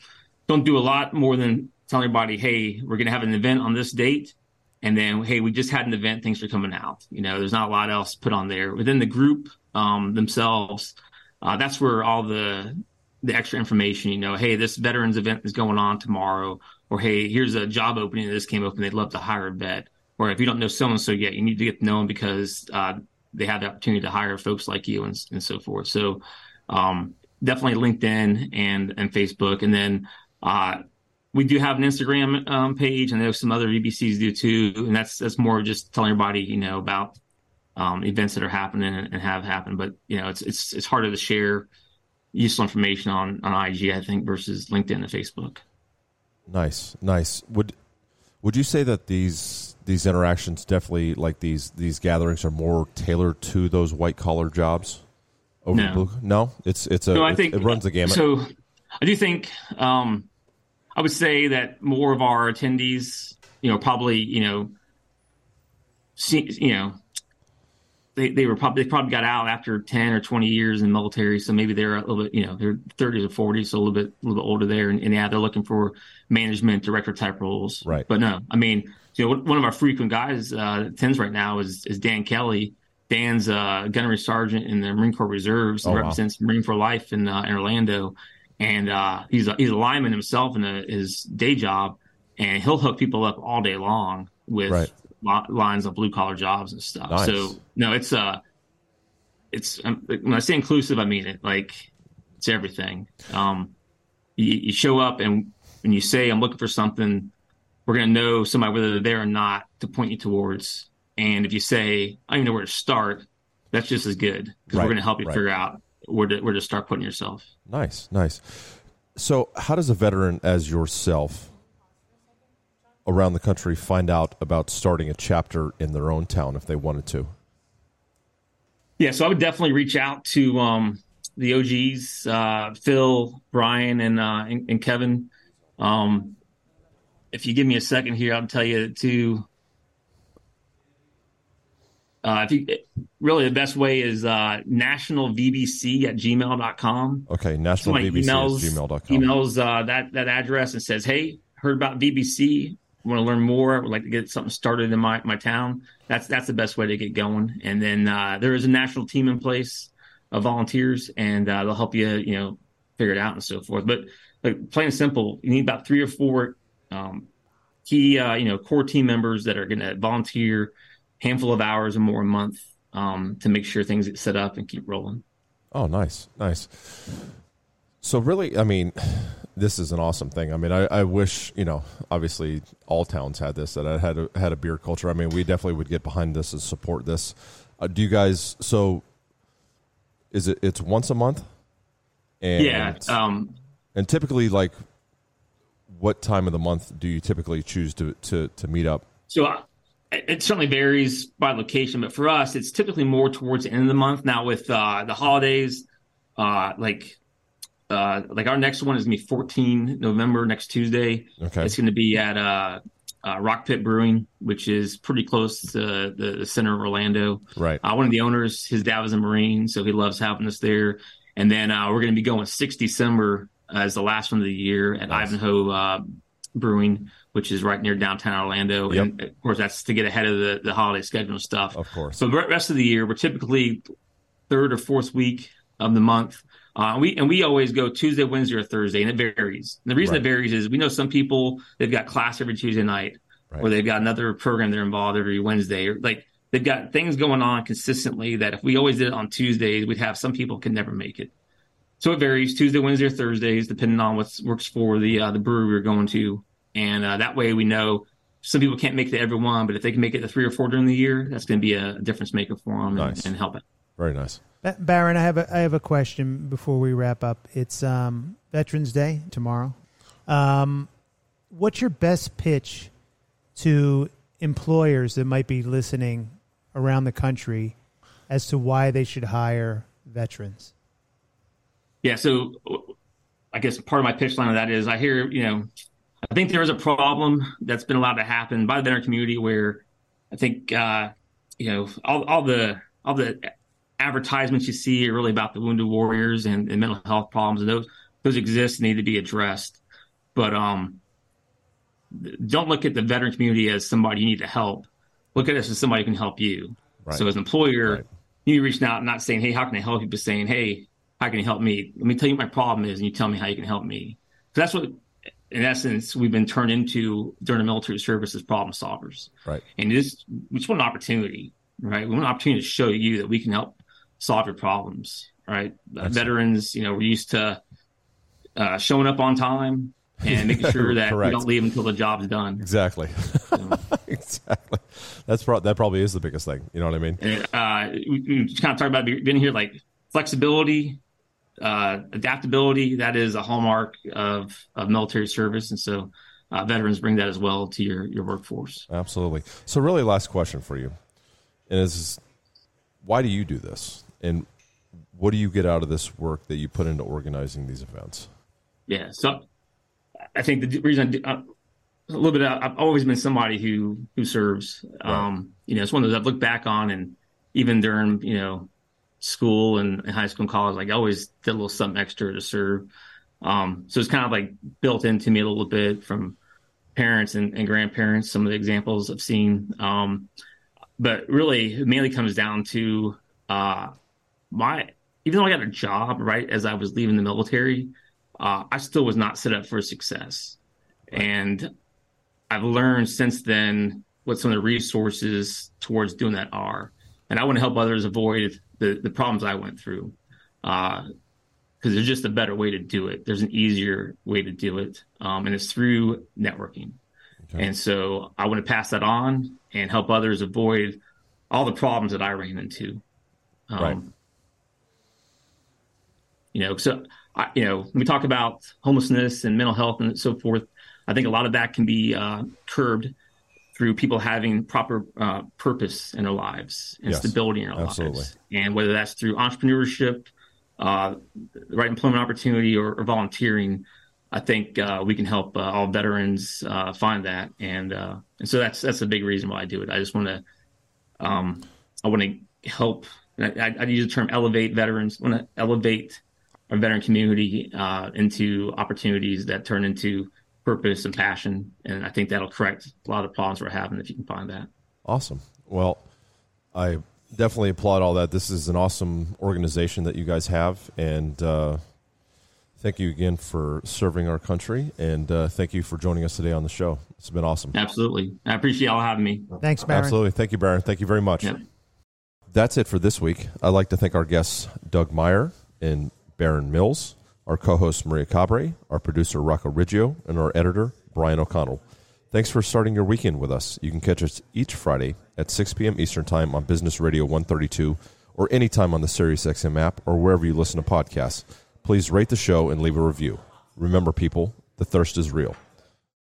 don't do a lot more than telling everybody, hey, we're going to have an event on this date. And then, hey, we just had an event. Thanks for coming out. You know, there's not a lot else put on there within the group um, themselves. Uh, that's where all the the extra information, you know, hey, this veterans event is going on tomorrow, or hey, here's a job opening this came open. They'd love to hire a vet. Or if you don't know so and so yet, you need to get to know them because uh, they have the opportunity to hire folks like you and, and so forth. So um, definitely LinkedIn and and Facebook, and then uh, we do have an Instagram um, page, and there's some other VBCs do too, and that's that's more just telling everybody you know about um, events that are happening and, and, have happened. But you know, it's it's it's harder to share useful information on on IG, I think, versus LinkedIn and Facebook. Nice, nice. Would would you say that these these interactions definitely like these these gatherings are more tailored to those white collar jobs? Over no. blue? No, it's it's a. No, I think it runs the gamut. So, I do think um, I would say that more of our attendees, you know, probably you know, see, you know, they, they were probably they probably got out after 10 or 20 years in the military so maybe they're a little bit you know they're 30s or 40s so a little bit a little bit older there and, and, yeah they're looking for management director type roles. Right. But no i mean you know one of our frequent guys uh tens right now is is dan kelly. Dan's uh gunnery sergeant in the marine corps reserves. Oh, represents wow. marine for life in, uh, in orlando. And uh he's a, he's a lineman himself in a, his day job and he'll hook people up all day long with right lines of blue collar jobs and stuff. Nice. So no, it's uh, it's um, when I say inclusive, I mean it. Like it's everything. Um, you, you show up and when you say I'm looking for something, we're gonna know somebody whether they're there or not to point you towards. And if you say I don't even know where to start, that's just as good because right. we're gonna help you right. figure out where to where to start putting yourself. Nice, nice. So, how does a veteran as yourself around the country find out about starting a chapter in their own town if they wanted to? Yeah, so I would definitely reach out to um, the OGs, uh, Phil, Brian, and, uh, and, and Kevin. Um, if you give me a second here, I'll tell you to. Uh, if you, really, the best way is uh, nationalvbc at gmail.com. Okay, nationalvbc emails, at gmail.com. Emails uh, that, that address and says, hey, heard about VBC want to learn more, would like to get something started in my, my town, that's that's the best way to get going. And then uh, there is a national team in place of volunteers, and uh, they'll help you, you know, figure it out and so forth. But like plain and simple, you need about three or four um, key, uh, you know, core team members that are going to volunteer handful of hours or more a month um, to make sure things get set up and keep rolling. Oh, nice, nice. So really, I mean, [sighs] this is an awesome thing. I mean, I, I, wish you know, obviously, all towns had this. That I had a, had a beer culture. I mean, we definitely would get behind this and support this. Uh, do you guys? So, is it? It's once a month. And, yeah. Um, and typically, like, what time of the month do you typically choose to to to meet up? So. Uh, it certainly varies by location, but for us, it's typically more towards the end of the month. Now, with uh, the holidays, uh, like uh, like our next one is gonna be 14 November next Tuesday. Okay, it's gonna be at uh, uh, Rock Pit Brewing, which is pretty close to the, the center of Orlando. Right. Uh, one of the owners, his dad was a Marine, so he loves having us there. And then uh, we're gonna be going 6 December as the last one of the year at nice. Ivanhoe uh, Brewing, which is right near downtown Orlando. Yep. And of course, that's to get ahead of the, the holiday schedule and stuff. Of course. So the rest of the year, we're typically third or fourth week of the month. Uh, we and we always go Tuesday, Wednesday, or Thursday, and it varies. And the reason right. it varies is we know some people they've got class every Tuesday night, right. or they've got another program they're involved every Wednesday, or like they've got things going on consistently that if we always did it on Tuesdays, we'd have some people can never make it. So it varies Tuesday, Wednesday, or Thursdays, depending on what works for the uh, the brewery we're going to, and uh, that way we know some people can't make it to every one, but if they can make it to three or four during the year, that's going to be a difference maker for them nice. and, and help it. Very nice. Barron, I have a I have a question before we wrap up. It's um, Veterans Day tomorrow. Um, what's your best pitch to employers that might be listening around the country as to why they should hire veterans? Yeah, so I guess part of my pitch line of that is I hear, you know, I think there is a problem that's been allowed to happen by the veteran community where I think, uh, you know, all, all the all the advertisements you see are really about the wounded warriors and, and mental health problems, and those those exist and need to be addressed. But um, don't look at the veteran community as somebody you need to help. Look at us as somebody who can help you. Right. So as an employer, Right. you reaching out, not saying, "Hey, how can I help you?" But saying, "Hey, how can you help me? Let me tell you what my problem is, and you tell me how you can help me." So that's what, in essence, we've been turned into during the military service as problem solvers. Right. And this, we just want an opportunity, right? We want an opportunity to show you that we can help solve your problems, right? Veterans, you know, we're used to uh, showing up on time and making sure [laughs] that we don't leave until the job's done. Exactly. [laughs] exactly. That's pro- that probably is the biggest thing. You know what I mean? And, uh, we, we just kind of talk about being here, like flexibility, uh, adaptability. That is a hallmark of, of military service, and so uh, veterans bring that as well to your your workforce. Absolutely. So, really, last question for you, and is why do you do this, and what do you get out of this work that you put into organizing these events? Yeah. So I think the reason I do, uh, a little bit, I've always been somebody who who serves. Um, you know, it's one of those I've looked back on, and even during you know school and, high school and college, like I always did a little something extra to serve. Um, so it's kind of like built into me a little bit from parents and, and grandparents. Some of the examples I've seen, um, but really, it mainly comes down to uh, my. Even though I got a job right as I was leaving the military, uh, I still was not set up for success. And I've learned since then what some of the resources towards doing that are. And I want to help others avoid the, the problems I went through. Because there's just a better way to do it. There's an easier way to do it. Um, and it's through networking. And so I want to pass that on and help others avoid all the problems that I ran into. Um, Right. You know, so I, you know, when we talk about homelessness and mental health and so forth, I think a lot of that can be uh, curbed through people having proper uh, purpose in their lives and Yes, stability in their absolutely. lives. And whether that's through entrepreneurship, uh, the right employment opportunity, or, or volunteering, I think uh, we can help uh, all veterans uh, find that. And uh, and so that's that's a big reason why I do it. I just want to um, I want to help. I, I, I use the term elevate veterans. I want to elevate our veteran community uh, into opportunities that turn into purpose and passion. And I think that'll correct a lot of the problems we're having if you can find that. Awesome. Well, I definitely applaud all that. This is an awesome organization that you guys have, and uh, thank you again for serving our country, and uh, thank you for joining us today on the show. It's been awesome. Absolutely. I appreciate y'all having me. Thanks, Barron. Absolutely. Thank you, Barron. Thank you very much. Yep. That's it for this week. I'd like to thank our guests, Doug Meyer and Barron Mills, our co host, Maria Cabre, our producer, Rocco Riggio, and our editor, Brian O'Connell. Thanks for starting your weekend with us. You can catch us each Friday at 6 p.m. Eastern Time on Business Radio 132 or anytime on the SiriusXM app or wherever you listen to podcasts. Please rate the show and leave a review. Remember, people, the thirst is real.